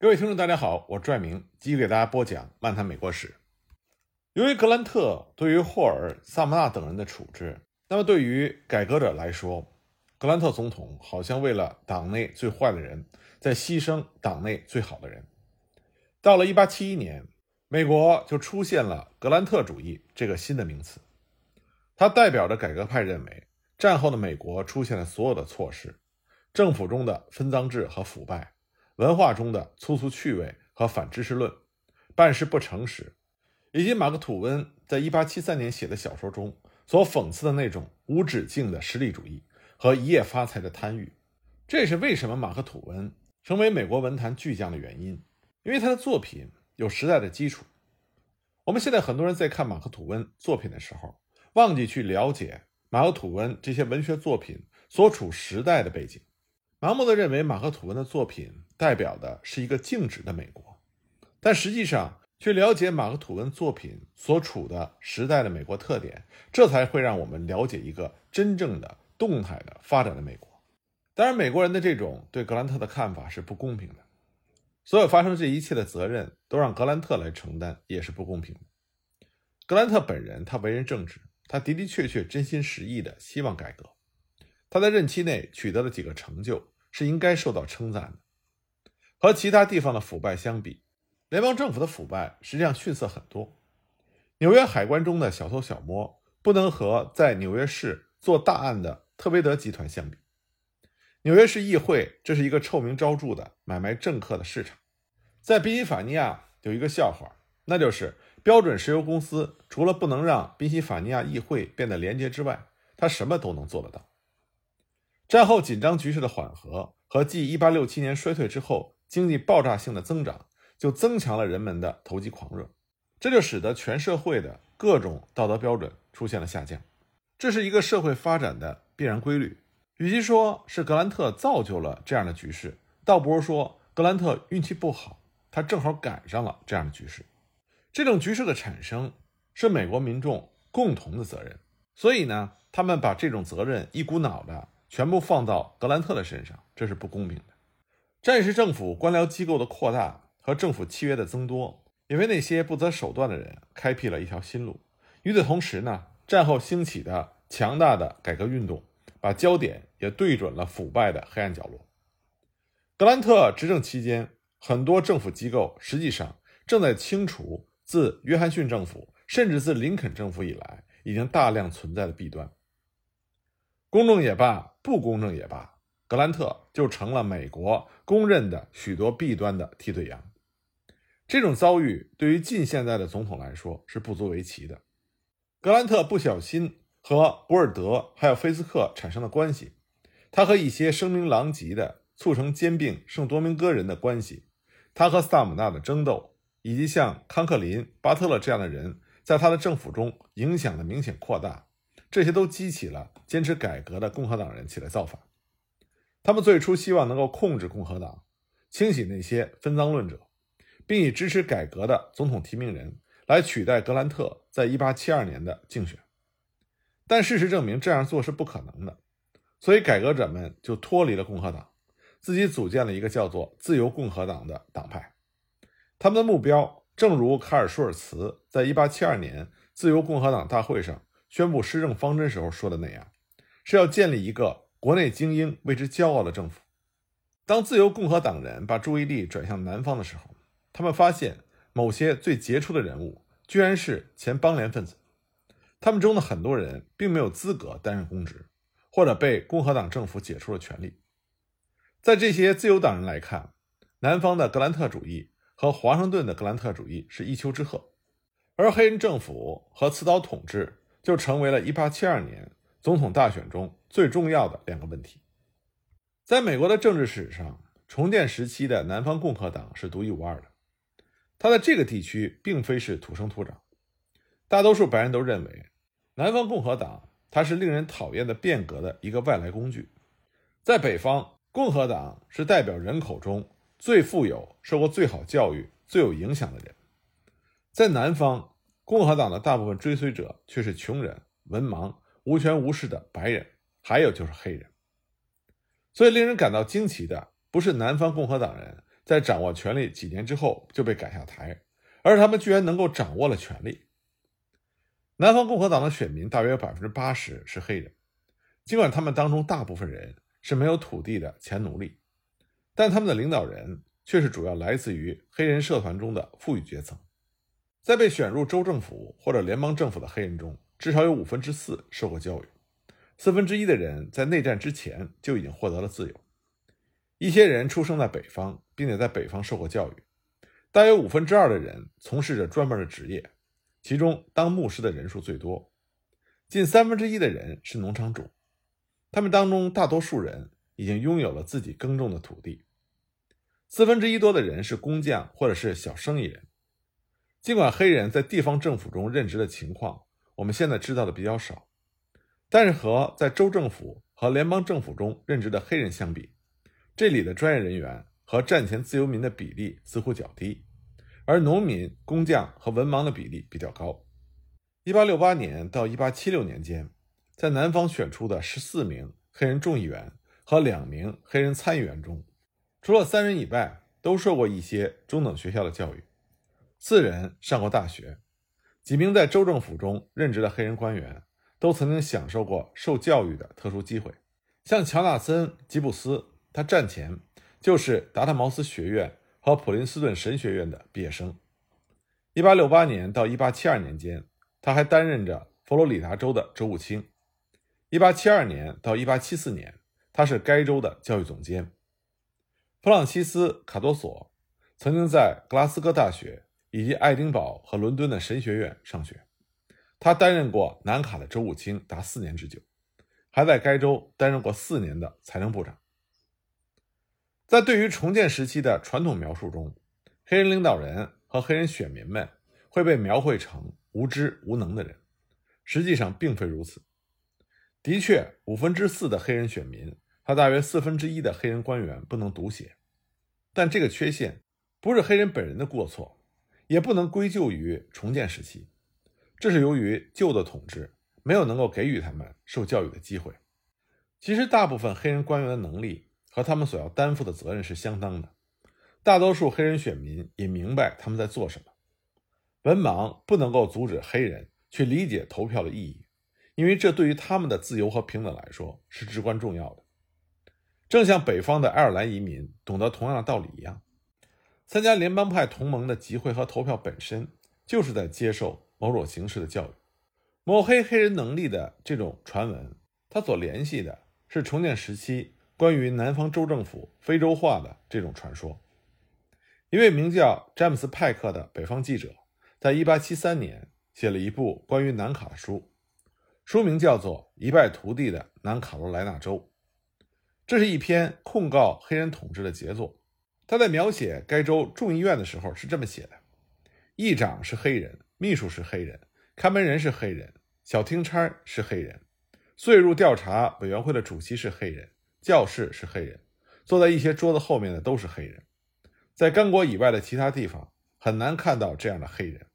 各位听众，大家好，我是拽明继续给大家播讲《漫谈美国史》。由于格兰特对于霍尔、萨默纳等人的处置，那么对于改革者来说，格兰特总统好像为了党内最坏的人，在牺牲党内最好的人。到了1871年，美国就出现了格兰特主义这个新的名词，它代表着改革派认为，战后的美国出现了所有的错失：政府中的分赃制和腐败。文化中的粗俗趣味和反知识论，办事不诚实，以及马克·吐温在1873年写的小说中所讽刺的那种无止境的实力主义和一夜发财的贪欲，这也是为什么马克·吐温成为美国文坛巨匠的原因，因为他的作品有时代的基础。我们现在很多人在看马克·吐温作品的时候，忘记去了解马克·吐温这些文学作品所处时代的背景。盲目的认为马克·吐温的作品代表的是一个静止的美国，但实际上去了解马克·吐温作品所处的时代的美国特点，这才会让我们了解一个真正的动态的发展的美国。当然，美国人的这种对格兰特的看法是不公平的，所有发生这一切的责任都让格兰特来承担，也是不公平的。格兰特本人，他为人正直，他的的确确真心实意的希望改革。他在任期内取得了几个成就，是应该受到称赞的。和其他地方的腐败相比，联邦政府的腐败实际上逊色很多。纽约海关中的小偷小摸，不能和在纽约市做大案的特维德集团相比。纽约市议会，这是一个臭名昭著的买卖政客的市场。在宾夕法尼亚有一个笑话，那就是标准石油公司除了不能让宾夕法尼亚议会变得廉洁之外，他什么都能做得到。战后紧张局势的缓和和继1867年衰退之后经济爆炸性的增长，就增强了人们的投机狂热，这就使得全社会的各种道德标准出现了下降。这是一个社会发展的必然规律。与其说是格兰特造就了这样的局势，倒不如说格兰特运气不好，他正好赶上了这样的局势。这种局势的产生是美国民众共同的责任，所以呢，他们把这种责任一股脑的。全部放到格兰特的身上，这是不公平的。战时政府官僚机构的扩大和政府契约的增多，也为那些不择手段的人开辟了一条新路。与此同时呢，战后兴起的强大的改革运动，把焦点也对准了腐败的黑暗角落。格兰特执政期间，很多政府机构实际上正在清除自约翰逊政府，甚至自林肯政府以来已经大量存在的弊端。公正也罢，不公正也罢，格兰特就成了美国公认的许多弊端的替罪羊。这种遭遇对于近现代的总统来说是不足为奇的。格兰特不小心和博尔德还有菲斯克产生了关系，他和一些声名狼藉的促成兼并圣多明戈人的关系，他和萨姆纳的争斗，以及像康克林、巴特勒这样的人在他的政府中影响的明显扩大。这些都激起了坚持改革的共和党人起来造反。他们最初希望能够控制共和党，清洗那些分赃论者，并以支持改革的总统提名人来取代格兰特在1872年的竞选。但事实证明这样做是不可能的，所以改革者们就脱离了共和党，自己组建了一个叫做自由共和党的党派。他们的目标，正如卡尔舒尔茨在1872年自由共和党大会上。宣布施政方针时候说的那样，是要建立一个国内精英为之骄傲的政府。当自由共和党人把注意力转向南方的时候，他们发现某些最杰出的人物居然是前邦联分子，他们中的很多人并没有资格担任公职，或者被共和党政府解除了权利。在这些自由党人来看，南方的格兰特主义和华盛顿的格兰特主义是一丘之貉，而黑人政府和刺刀统治。就成为了1872年总统大选中最重要的两个问题。在美国的政治史上，重建时期的南方共和党是独一无二的。它在这个地区并非是土生土长，大多数白人都认为，南方共和党它是令人讨厌的变革的一个外来工具。在北方，共和党是代表人口中最富有、受过最好教育、最有影响的人。在南方。共和党的大部分追随者却是穷人、文盲、无权无势的白人，还有就是黑人。所以，令人感到惊奇的不是南方共和党人在掌握权力几年之后就被赶下台，而他们居然能够掌握了权力。南方共和党的选民大约有百分之八十是黑人，尽管他们当中大部分人是没有土地的前奴隶，但他们的领导人却是主要来自于黑人社团中的富裕阶层。在被选入州政府或者联邦政府的黑人中，至少有五分之四受过教育，四分之一的人在内战之前就已经获得了自由。一些人出生在北方，并且在北方受过教育，大约五分之二的人从事着专门的职业，其中当牧师的人数最多，近三分之一的人是农场主，他们当中大多数人已经拥有了自己耕种的土地，四分之一多的人是工匠或者是小生意人。尽管黑人在地方政府中任职的情况，我们现在知道的比较少，但是和在州政府和联邦政府中任职的黑人相比，这里的专业人员和战前自由民的比例似乎较低，而农民、工匠和文盲的比例比较高。1868年到1876年间，在南方选出的14名黑人众议员和两名黑人参议员中，除了三人以外，都受过一些中等学校的教育，四人上过大学，几名在州政府中任职的黑人官员都曾经享受过受教育的特殊机会，像乔纳森·吉布斯。他战前就是达特茅斯学院和普林斯顿神学院的毕业生。1868年到1872年间，他还担任着佛罗里达州的州务卿。1872年到1874年，他是该州的教育总监。弗朗西斯·卡多索曾经在格拉斯哥大学以及爱丁堡和伦敦的神学院上学，他担任过南卡的州务卿达四年之久，还在该州担任过四年的财政部长。在对于重建时期的传统描述中，黑人领导人和黑人选民们会被描绘成无知无能的人，实际上并非如此。的确，五分之四的黑人选民和大约四分之一的黑人官员不能读写，但这个缺陷不是黑人本人的过错，也不能归咎于重建时期，这是由于旧的统治没有能够给予他们受教育的机会。其实，大部分黑人官员的能力。和他们所要担负的责任是相当的。大多数黑人选民也明白他们在做什么。文盲不能够阻止黑人去理解投票的意义，因为这对于他们的自由和平等来说是至关重要的。正像北方的爱尔兰移民懂得同样的道理一样，参加联邦派同盟的集会和投票本身就是在接受某种形式的教育。抹黑黑人能力的这种传闻，它所联系的是重建时期。关于南方州政府非洲化的这种传说，一位名叫詹姆斯·派克的北方记者，在1873年写了一部关于南卡的书，书名叫做《一败涂地的南卡罗来纳州》。这是一篇控告黑人统治的杰作。他在描写该州众议院的时候是这么写的：议长是黑人，秘书是黑人，看门人是黑人，小听差是黑人，税入调查委员会的主席是黑人。教室是黑人，坐在一些桌子后面的都是黑人，在刚果以外的其他地方很难看到这样的黑人，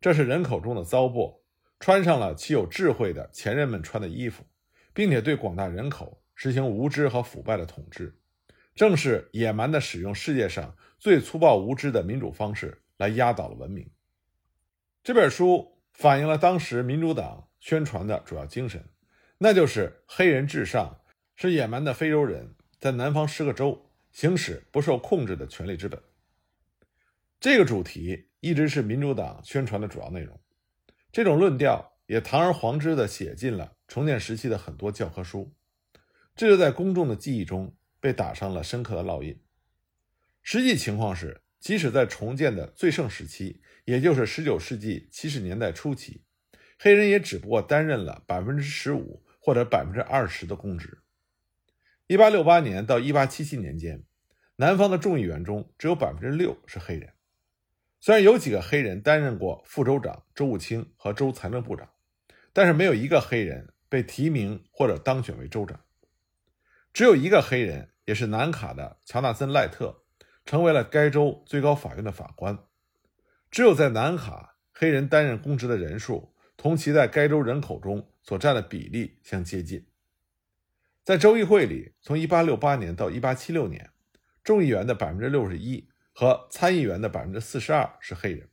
这是人口中的糟粕，穿上了其有智慧的前人们穿的衣服，并且对广大人口实行无知和腐败的统治，正是野蛮的使用世界上最粗暴无知的民主方式来压倒了文明。这本书反映了当时民主党宣传的主要精神，那就是黑人至上。是野蛮的非洲人在南方十个州行使不受控制的权利之本。这个主题一直是民主党宣传的主要内容，这种论调也堂而皇之地写进了重建时期的很多教科书，这就在公众的记忆中被打上了深刻的烙印。实际情况是，即使在重建的最盛时期，也就是19世纪70年代初期，黑人也只不过担任了百分之十五或者百分之二十的公职。一八六八年到一八七七年间，南方的众议员中只有百分之六是黑人。虽然有几个黑人担任过副州长、州务卿和州财政部长，但是没有一个黑人被提名或者当选为州长。只有一个黑人，也是南卡的乔纳森·赖特，成为了该州最高法院的法官。只有在南卡，黑人担任公职的人数同其在该州人口中所占的比例相接近。在州议会里，从1868年到1876年，众议员的百分之六十一和参议员的百分之四十二是黑人。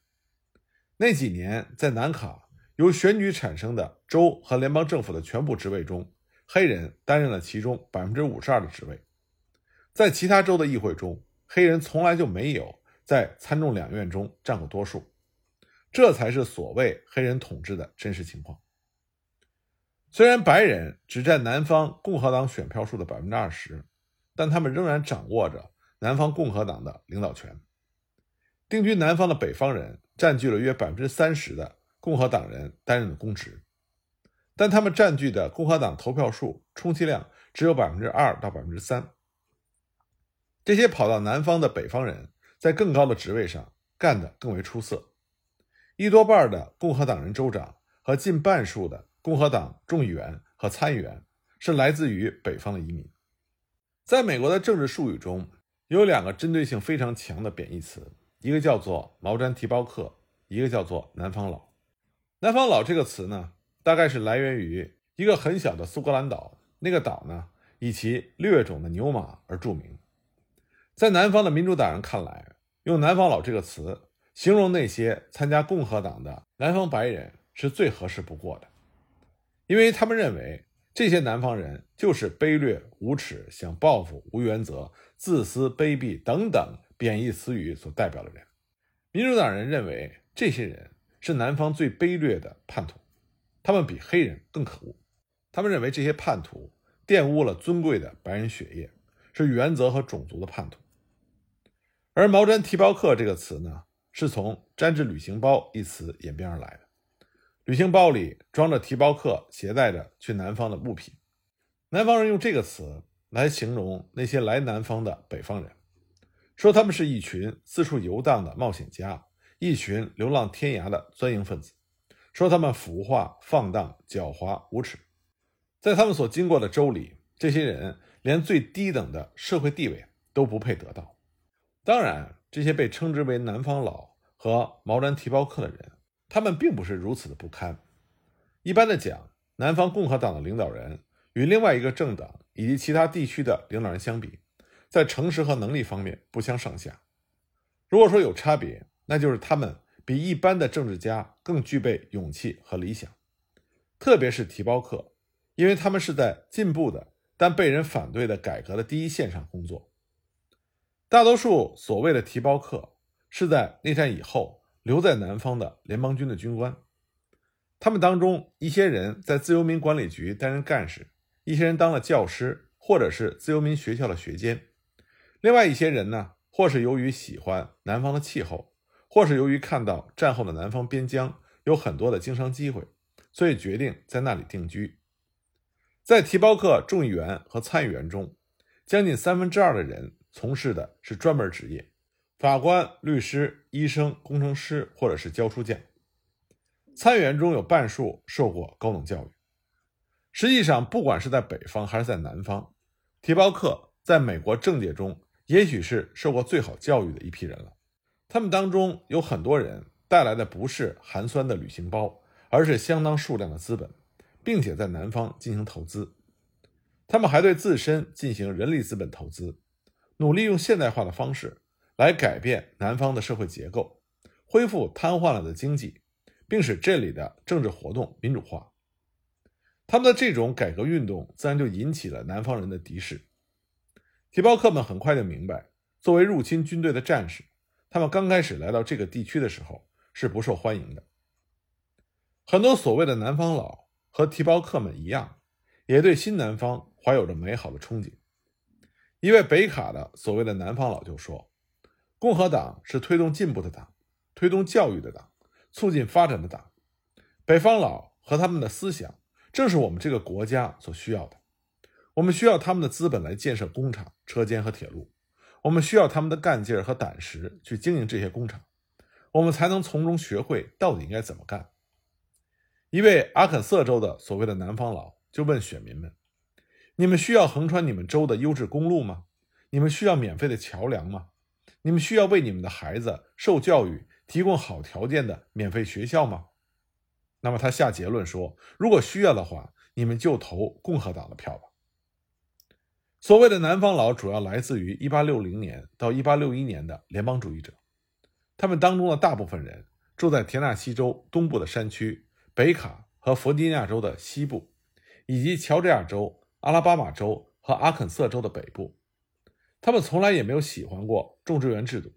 那几年，在南卡由选举产生的州和联邦政府的全部职位中，黑人担任了其中百分之五十二的职位。在其他州的议会中，黑人从来就没有在参众两院中占过多数。这才是所谓黑人统治的真实情况。虽然白人只占南方共和党选票数的百分之二十，但他们仍然掌握着南方共和党的领导权。定居南方的北方人占据了约百分之三十的共和党人担任的公职，但他们占据的共和党投票数充其量只有百分之二到百分之三。这些跑到南方的北方人在更高的职位上干得更为出色。一多半的共和党人州长和近半数的共和党众议员和参议员是来自于北方的移民。在美国的政治术语中，有两个针对性非常强的贬义词，一个叫做“毛毡提包客”，一个叫做“南方佬”。南方佬这个词呢，大概是来源于一个很小的苏格兰岛，那个岛呢以其掠种的牛马而著名。在南方的民主党人看来，用“南方佬”这个词。形容那些参加共和党的南方白人是最合适不过的，因为他们认为这些南方人就是卑劣无耻、想报复、无原则、自私、卑鄙等等贬义词语所代表的人。民主党人认为这些人是南方最卑劣的叛徒，他们比黑人更可恶。他们认为这些叛徒玷污了尊贵的白人血液，是原则和种族的叛徒。而“毛毡提包客”这个词呢？是从“粘制旅行包”一词演变而来的。旅行包里装着提包客携带着去南方的物品。南方人用这个词来形容那些来南方的北方人，说他们是一群四处游荡的冒险家，一群流浪天涯的钻营分子，说他们腐化、放荡、狡猾、无耻。在他们所经过的州里，这些人连最低等的社会地位都不配得到。当然。这些被称之为“南方佬”和“毛毡提包客”的人，他们并不是如此的不堪。一般的讲，南方共和党的领导人与另外一个政党以及其他地区的领导人相比，在诚实和能力方面不相上下。如果说有差别，那就是他们比一般的政治家更具备勇气和理想，特别是提包客，因为他们是在进步的但被人反对的改革的第一线上工作。大多数所谓的提包客是在内战以后留在南方的联邦军的军官，他们当中一些人在自由民管理局担任干事，一些人当了教师或者是自由民学校的学监，另外一些人呢，或是由于喜欢南方的气候，或是由于看到战后的南方边疆有很多的经商机会，所以决定在那里定居。在提包客众议员和参议员中，将近三分之二的人。从事的是专门职业，法官、律师、医生、工程师，或者是教书匠。参议员中有半数受过高等教育。实际上，不管是在北方还是在南方，提包客在美国政界中也许是受过最好教育的一批人了。他们当中有很多人带来的不是寒酸的旅行包，而是相当数量的资本，并且在南方进行投资。他们还对自身进行人力资本投资。努力用现代化的方式来改变南方的社会结构，恢复瘫痪了的经济，并使这里的政治活动民主化。他们的这种改革运动自然就引起了南方人的敌视。提包客们很快就明白，作为入侵军队的战士，他们刚开始来到这个地区的时候是不受欢迎的。很多所谓的南方佬和提包客们一样，也对新南方怀有着美好的憧憬。一位北卡的所谓的南方佬就说：“共和党是推动进步的党，推动教育的党，促进发展的党。北方佬和他们的思想正是我们这个国家所需要的。我们需要他们的资本来建设工厂、车间和铁路，我们需要他们的干劲儿和胆识去经营这些工厂，我们才能从中学会到底应该怎么干。”一位阿肯色州的所谓的南方佬就问选民们。你们需要横穿你们州的优质公路吗？你们需要免费的桥梁吗？你们需要为你们的孩子受教育提供好条件的免费学校吗？那么他下结论说：如果需要的话，你们就投共和党的票吧。所谓的南方佬主要来自于1860年到1861年的联邦主义者，他们当中的大部分人住在田纳西州东部的山区、北卡和弗吉尼亚州的西部，以及乔治亚州、阿拉巴马州和阿肯色州的北部。他们从来也没有喜欢过种植园制度，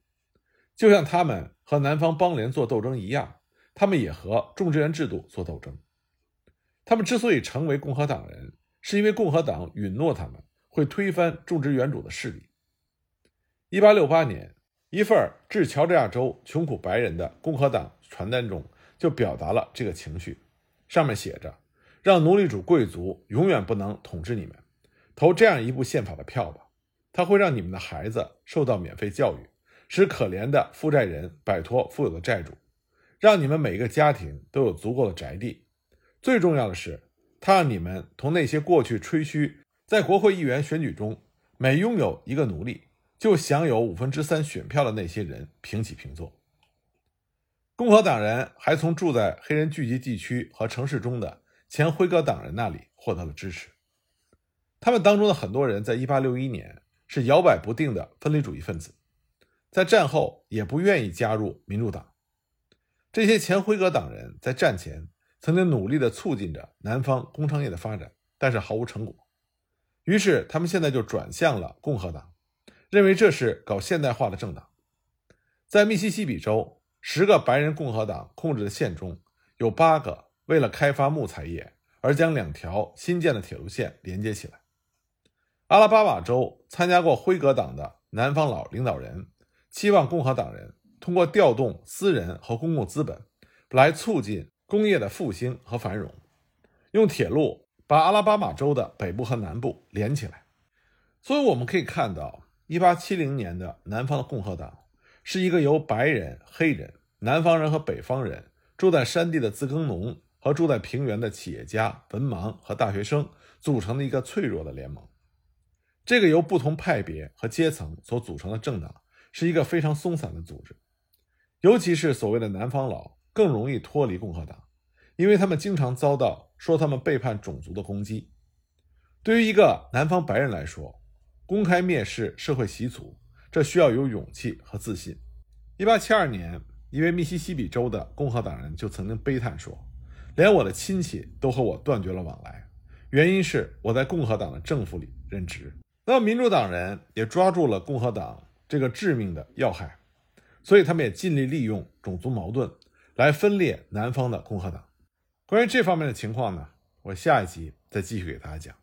就像他们和南方邦联做斗争一样，他们也和种植园制度做斗争。他们之所以成为共和党人，是因为共和党允诺他们会推翻种植园主的势力。一八六八年，一份致乔治亚州穷苦白人的共和党传单中就表达了这个情绪，上面写着：“让奴隶主贵族永远不能统治你们，投这样一部宪法的票吧。它会让你们的孩子受到免费教育，使可怜的负债人摆脱富有的债主，让你们每个家庭都有足够的宅地。最重要的是，它让你们同那些过去吹嘘在国会议员选举中每拥有一个奴隶就享有五分之三选票的那些人平起平坐。共和党人还从住在黑人聚集地区和城市中的前辉格党人那里获得了支持。他们当中的很多人在1861年是摇摆不定的分离主义分子，在战后也不愿意加入民主党。这些前辉格党人在战前曾经努力地促进着南方工商业的发展，但是毫无成果。于是他们现在就转向了共和党，认为这是搞现代化的政党。在密西西比州，十个白人共和党控制的县中有八个为了开发木材业而将两条新建的铁路线连接起来。阿拉巴马州参加过辉格党的南方佬领导人期望共和党人通过调动私人和公共资本来促进工业的复兴和繁荣，用铁路把阿拉巴马州的北部和南部连起来。所以我们可以看到，1870年的南方的共和党是一个由白人、黑人、南方人和北方人住在山地的自耕农和住在平原的企业家、文盲和大学生组成的一个脆弱的联盟。这个由不同派别和阶层所组成的政党是一个非常松散的组织，尤其是所谓的南方佬更容易脱离共和党，因为他们经常遭到说他们背叛种族的攻击。对于一个南方白人来说，公开蔑视社会习俗，这需要有勇气和自信。1872年，一位密西西比州的共和党人就曾经悲叹说：“连我的亲戚都和我断绝了往来，原因是我在共和党的政府里任职。”那么，民主党人也抓住了共和党这个致命的要害，所以他们也尽力利用种族矛盾来分裂南方的共和党。关于这方面的情况呢，我下一集再继续给大家讲。